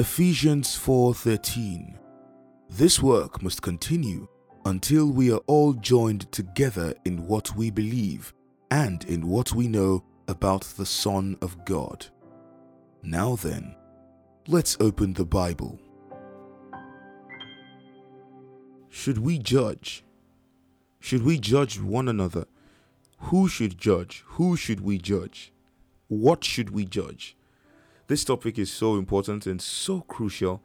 Ephesians 4:13 This work must continue until we are all joined together in what we believe and in what we know about the Son of God. Now then, let's open the Bible. Should we judge? Should we judge one another? Who should judge? Who should we judge? What should we judge? This topic is so important and so crucial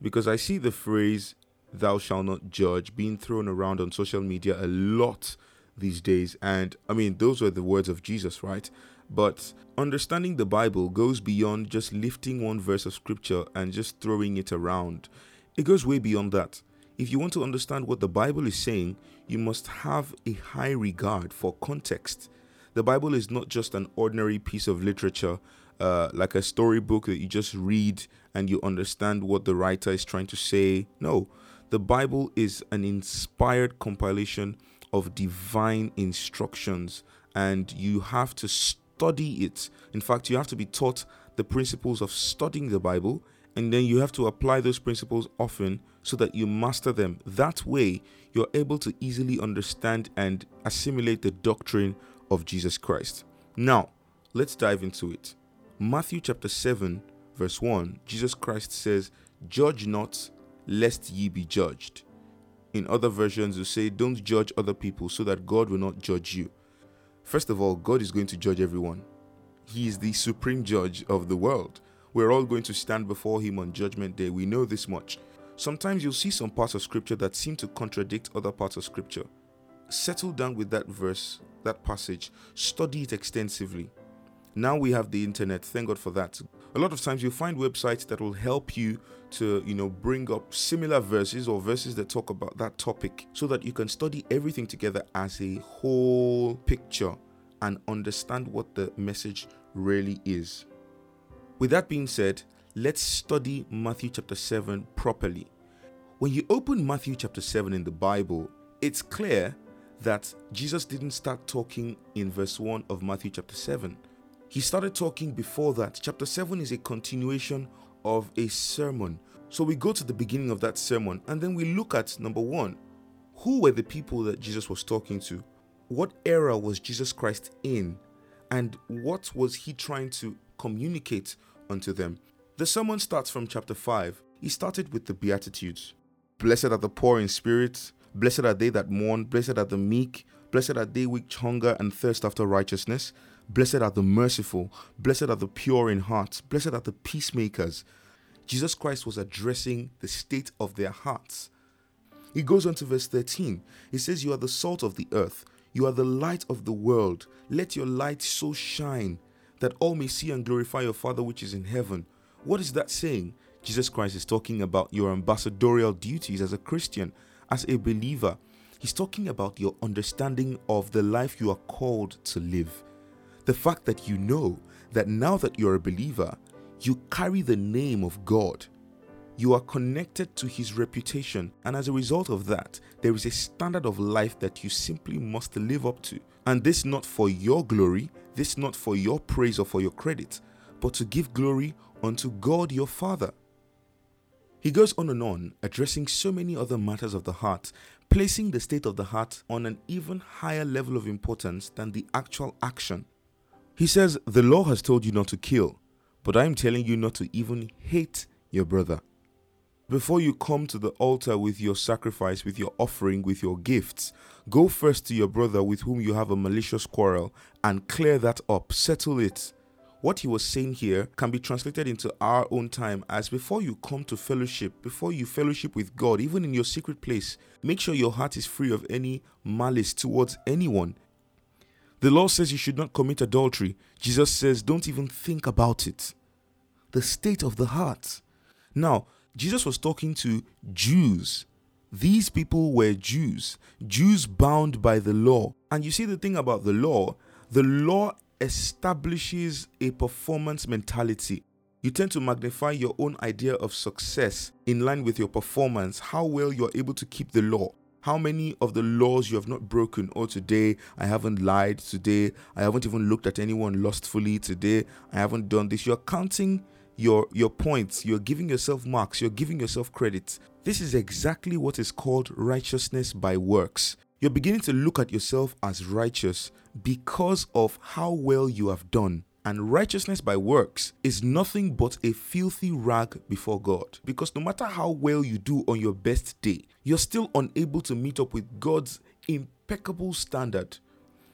because I see the phrase thou shalt not judge being thrown around on social media a lot these days. And I mean, those were the words of Jesus, right? But understanding the Bible goes beyond just lifting one verse of scripture and just throwing it around. It goes way beyond that. If you want to understand what the Bible is saying, you must have a high regard for context. The Bible is not just an ordinary piece of literature, uh, like a storybook that you just read and you understand what the writer is trying to say. No, the Bible is an inspired compilation of divine instructions, and you have to study it. In fact, you have to be taught the principles of studying the Bible, and then you have to apply those principles often so that you master them. That way, you're able to easily understand and assimilate the doctrine of Jesus Christ. Now, let's dive into it. Matthew chapter 7, verse 1, Jesus Christ says, Judge not, lest ye be judged. In other versions, you say, Don't judge other people so that God will not judge you. First of all, God is going to judge everyone. He is the supreme judge of the world. We're all going to stand before Him on Judgment Day. We know this much. Sometimes you'll see some parts of Scripture that seem to contradict other parts of Scripture. Settle down with that verse, that passage, study it extensively. Now we have the internet, thank God for that. A lot of times you'll find websites that will help you to, you know, bring up similar verses or verses that talk about that topic so that you can study everything together as a whole picture and understand what the message really is. With that being said, let's study Matthew chapter 7 properly. When you open Matthew chapter 7 in the Bible, it's clear that Jesus didn't start talking in verse 1 of Matthew chapter 7. He started talking before that. Chapter 7 is a continuation of a sermon. So we go to the beginning of that sermon and then we look at number 1. Who were the people that Jesus was talking to? What era was Jesus Christ in? And what was he trying to communicate unto them? The sermon starts from chapter 5. He started with the Beatitudes. Blessed are the poor in spirit, blessed are they that mourn, blessed are the meek, blessed are they which hunger and thirst after righteousness, blessed are the merciful, blessed are the pure in heart, blessed are the peacemakers. Jesus Christ was addressing the state of their hearts. He goes on to verse 13. He says, You are the salt of the earth, you are the light of the world. Let your light so shine that all may see and glorify your Father which is in heaven. What is that saying? Jesus Christ is talking about your ambassadorial duties as a Christian, as a believer. He's talking about your understanding of the life you are called to live. The fact that you know that now that you're a believer, you carry the name of God. You are connected to his reputation, and as a result of that, there is a standard of life that you simply must live up to. And this not for your glory, this not for your praise or for your credit, but to give glory unto God your Father. He goes on and on, addressing so many other matters of the heart, placing the state of the heart on an even higher level of importance than the actual action. He says, The law has told you not to kill, but I am telling you not to even hate your brother. Before you come to the altar with your sacrifice, with your offering, with your gifts, go first to your brother with whom you have a malicious quarrel and clear that up, settle it. What he was saying here can be translated into our own time as before you come to fellowship, before you fellowship with God, even in your secret place, make sure your heart is free of any malice towards anyone. The law says you should not commit adultery. Jesus says don't even think about it. The state of the heart. Now, Jesus was talking to Jews. These people were Jews, Jews bound by the law. And you see, the thing about the law, the law establishes a performance mentality. You tend to magnify your own idea of success in line with your performance, how well you're able to keep the law, how many of the laws you have not broken. Oh, today I haven't lied, today I haven't even looked at anyone lustfully, today I haven't done this. You're counting your your points, you're giving yourself marks, you're giving yourself credit. This is exactly what is called righteousness by works. You're beginning to look at yourself as righteous because of how well you have done. And righteousness by works is nothing but a filthy rag before God. Because no matter how well you do on your best day, you're still unable to meet up with God's impeccable standard.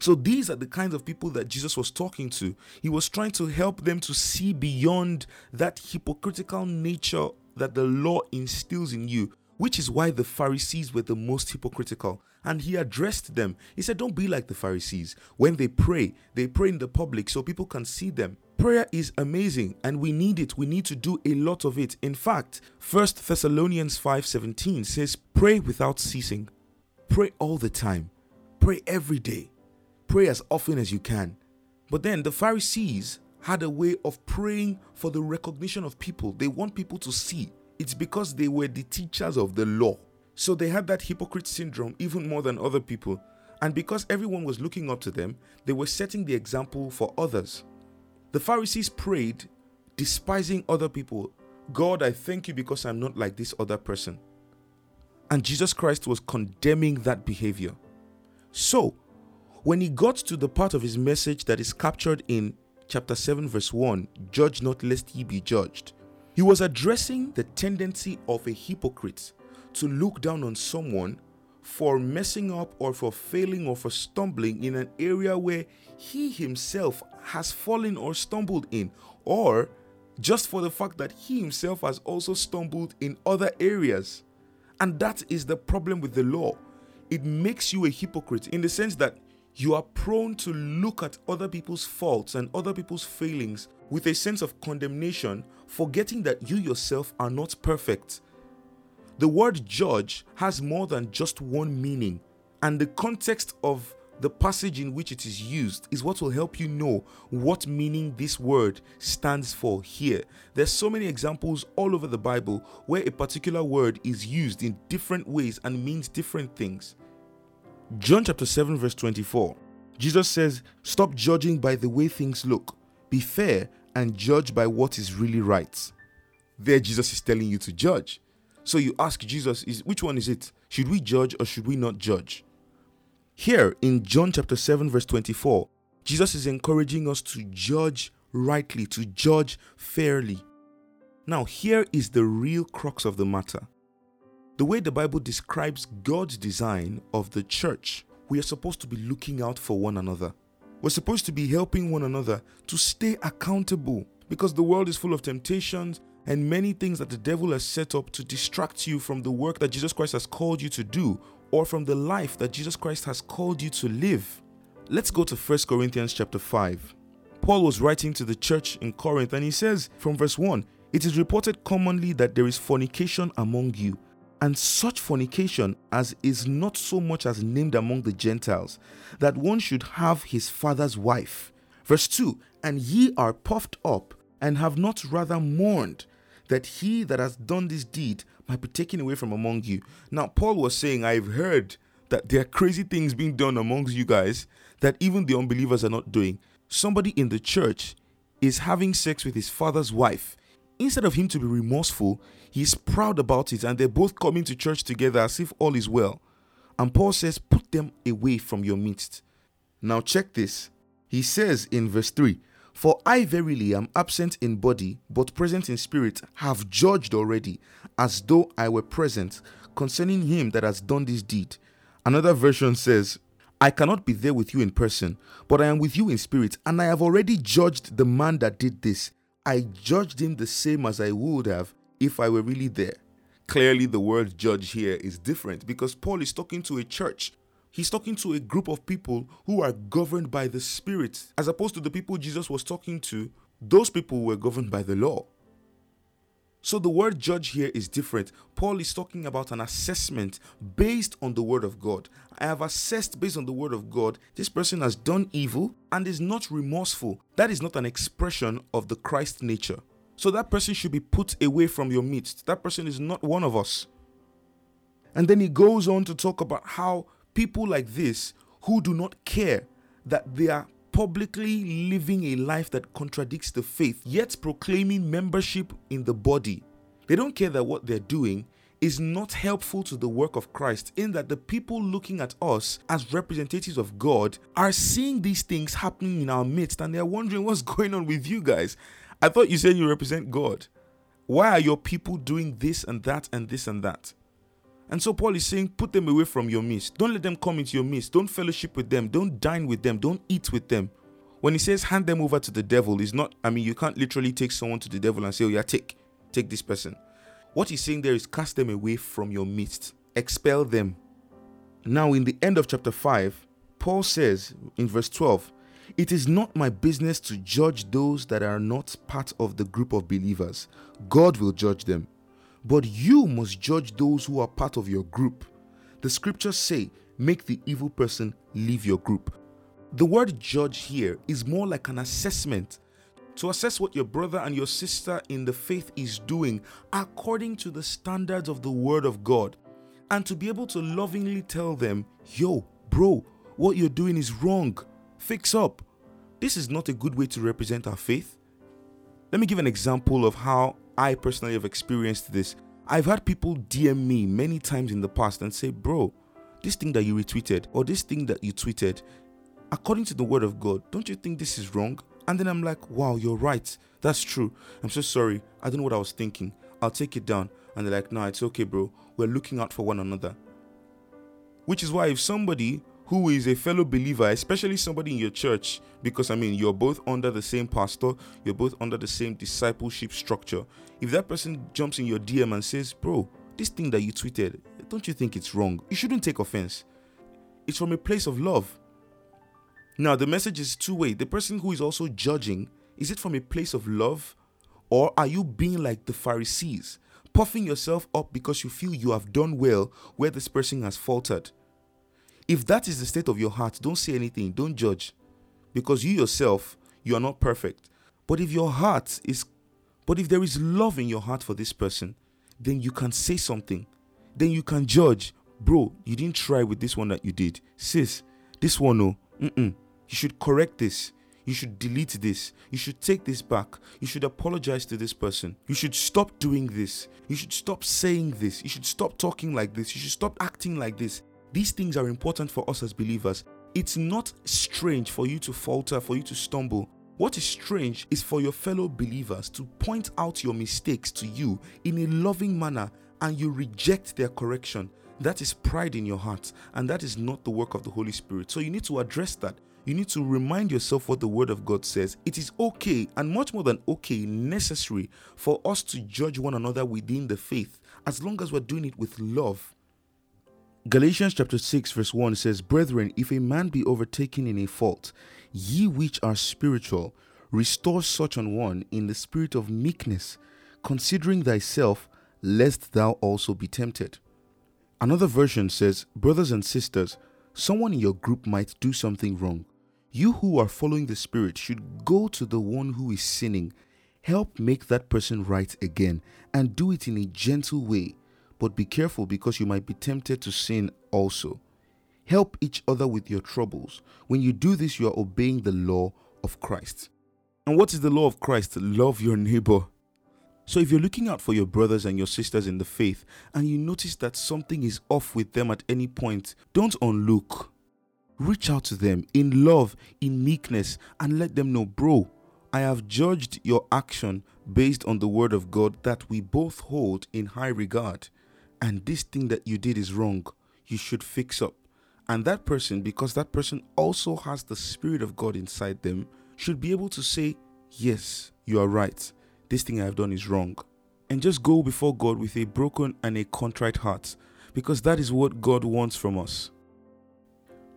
So these are the kinds of people that Jesus was talking to. He was trying to help them to see beyond that hypocritical nature that the law instills in you, which is why the Pharisees were the most hypocritical. And he addressed them. He said, Don't be like the Pharisees. When they pray, they pray in the public so people can see them. Prayer is amazing and we need it. We need to do a lot of it. In fact, 1 Thessalonians 5:17 says, "Pray without ceasing. Pray all the time. Pray every day. Pray as often as you can." But then the Pharisees had a way of praying for the recognition of people. They want people to see. It's because they were the teachers of the law. So they had that hypocrite syndrome even more than other people. And because everyone was looking up to them, they were setting the example for others. The Pharisees prayed, despising other people God, I thank you because I'm not like this other person. And Jesus Christ was condemning that behavior. So, when he got to the part of his message that is captured in chapter 7, verse 1 Judge not lest ye be judged. He was addressing the tendency of a hypocrite to look down on someone for messing up or for failing or for stumbling in an area where he himself has fallen or stumbled in, or just for the fact that he himself has also stumbled in other areas. And that is the problem with the law. It makes you a hypocrite in the sense that you are prone to look at other people's faults and other people's failings with a sense of condemnation, forgetting that you yourself are not perfect. The word judge has more than just one meaning, and the context of the passage in which it is used is what will help you know what meaning this word stands for here. There's so many examples all over the Bible where a particular word is used in different ways and means different things. John chapter 7 verse 24. Jesus says, "Stop judging by the way things look. Be fair and judge by what is really right." There Jesus is telling you to judge. So you ask Jesus, is which one is it? Should we judge or should we not judge? Here in John chapter 7 verse 24, Jesus is encouraging us to judge rightly, to judge fairly. Now, here is the real crux of the matter. The way the Bible describes God's design of the church, we are supposed to be looking out for one another. We're supposed to be helping one another to stay accountable because the world is full of temptations and many things that the devil has set up to distract you from the work that Jesus Christ has called you to do or from the life that Jesus Christ has called you to live. Let's go to 1 Corinthians chapter 5. Paul was writing to the church in Corinth and he says from verse 1 It is reported commonly that there is fornication among you, and such fornication as is not so much as named among the Gentiles, that one should have his father's wife. Verse 2 And ye are puffed up, and have not rather mourned that he that has done this deed might be taken away from among you. Now, Paul was saying, I've heard that there are crazy things being done amongst you guys that even the unbelievers are not doing. Somebody in the church is having sex with his father's wife. Instead of him to be remorseful, he's proud about it and they're both coming to church together as if all is well. And Paul says, Put them away from your midst. Now, check this. He says in verse 3 for I verily am absent in body, but present in spirit, have judged already, as though I were present, concerning him that has done this deed. Another version says, I cannot be there with you in person, but I am with you in spirit, and I have already judged the man that did this. I judged him the same as I would have if I were really there. Clearly, the word judge here is different because Paul is talking to a church He's talking to a group of people who are governed by the Spirit, as opposed to the people Jesus was talking to. Those people were governed by the law. So the word judge here is different. Paul is talking about an assessment based on the word of God. I have assessed based on the word of God, this person has done evil and is not remorseful. That is not an expression of the Christ nature. So that person should be put away from your midst. That person is not one of us. And then he goes on to talk about how people like this who do not care that they are publicly living a life that contradicts the faith, yet proclaiming membership in the body. They don't care that what they're doing is not helpful to the work of Christ, in that the people looking at us as representatives of God are seeing these things happening in our midst and they're wondering what's going on with you guys. I thought you said you represent God. Why are your people doing this and that and this and that? And so Paul is saying, put them away from your midst. Don't let them come into your midst. Don't fellowship with them. Don't dine with them. Don't eat with them. When he says hand them over to the devil, is not, I mean, you can't literally take someone to the devil and say, oh, yeah, take, take this person. What he's saying there is cast them away from your midst, expel them. Now, in the end of chapter 5, Paul says in verse 12, It is not my business to judge those that are not part of the group of believers. God will judge them. But you must judge those who are part of your group. The scriptures say, Make the evil person leave your group. The word judge here is more like an assessment to assess what your brother and your sister in the faith is doing according to the standards of the Word of God, and to be able to lovingly tell them, yo, bro, what you're doing is wrong. Fix up. This is not a good way to represent our faith. Let me give an example of how I personally have experienced this. I've had people DM me many times in the past and say, bro, this thing that you retweeted or this thing that you tweeted, according to the word of God, don't you think this is wrong? And then I'm like, wow, you're right. That's true. I'm so sorry. I don't know what I was thinking. I'll take it down. And they're like, no, it's okay, bro. We're looking out for one another. Which is why if somebody who is a fellow believer, especially somebody in your church, because I mean, you're both under the same pastor, you're both under the same discipleship structure. If that person jumps in your DM and says, Bro, this thing that you tweeted, don't you think it's wrong? You shouldn't take offense. It's from a place of love. Now, the message is two way. The person who is also judging, is it from a place of love? Or are you being like the Pharisees, puffing yourself up because you feel you have done well where this person has faltered? If that is the state of your heart, don't say anything, don't judge. Because you yourself, you are not perfect. But if your heart is, but if there is love in your heart for this person, then you can say something. Then you can judge. Bro, you didn't try with this one that you did. Sis, this one, no. Mm-mm. You should correct this. You should delete this. You should take this back. You should apologize to this person. You should stop doing this. You should stop saying this. You should stop talking like this. You should stop acting like this. These things are important for us as believers. It's not strange for you to falter, for you to stumble. What is strange is for your fellow believers to point out your mistakes to you in a loving manner and you reject their correction. That is pride in your heart, and that is not the work of the Holy Spirit. So you need to address that you need to remind yourself what the Word of God says. It is okay, and much more than okay, necessary for us to judge one another within the faith, as long as we're doing it with love. Galatians chapter 6, verse 1 says, Brethren, if a man be overtaken in a fault, ye which are spiritual, restore such an one in the spirit of meekness, considering thyself, lest thou also be tempted. Another version says, Brothers and sisters, someone in your group might do something wrong. You who are following the Spirit should go to the one who is sinning, help make that person right again, and do it in a gentle way. But be careful because you might be tempted to sin also. Help each other with your troubles. When you do this, you are obeying the law of Christ. And what is the law of Christ? Love your neighbor. So if you're looking out for your brothers and your sisters in the faith and you notice that something is off with them at any point, don't unlook Reach out to them in love, in meekness, and let them know, bro, I have judged your action based on the word of God that we both hold in high regard. And this thing that you did is wrong. You should fix up. And that person, because that person also has the Spirit of God inside them, should be able to say, Yes, you are right. This thing I have done is wrong. And just go before God with a broken and a contrite heart, because that is what God wants from us.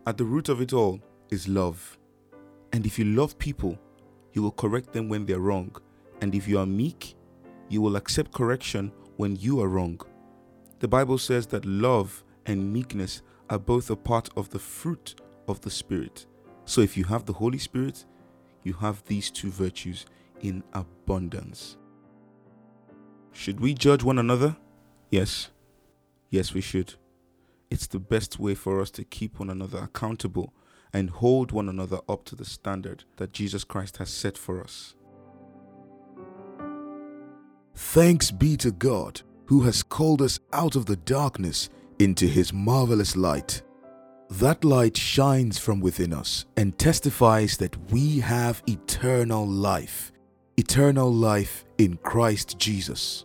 At the root of it all is love. And if you love people, you will correct them when they're wrong. And if you are meek, you will accept correction when you are wrong. The Bible says that love and meekness are both a part of the fruit of the Spirit. So if you have the Holy Spirit, you have these two virtues in abundance. Should we judge one another? Yes. Yes, we should. It's the best way for us to keep one another accountable and hold one another up to the standard that Jesus Christ has set for us. Thanks be to God who has called us out of the darkness into his marvelous light. That light shines from within us and testifies that we have eternal life, eternal life in Christ Jesus.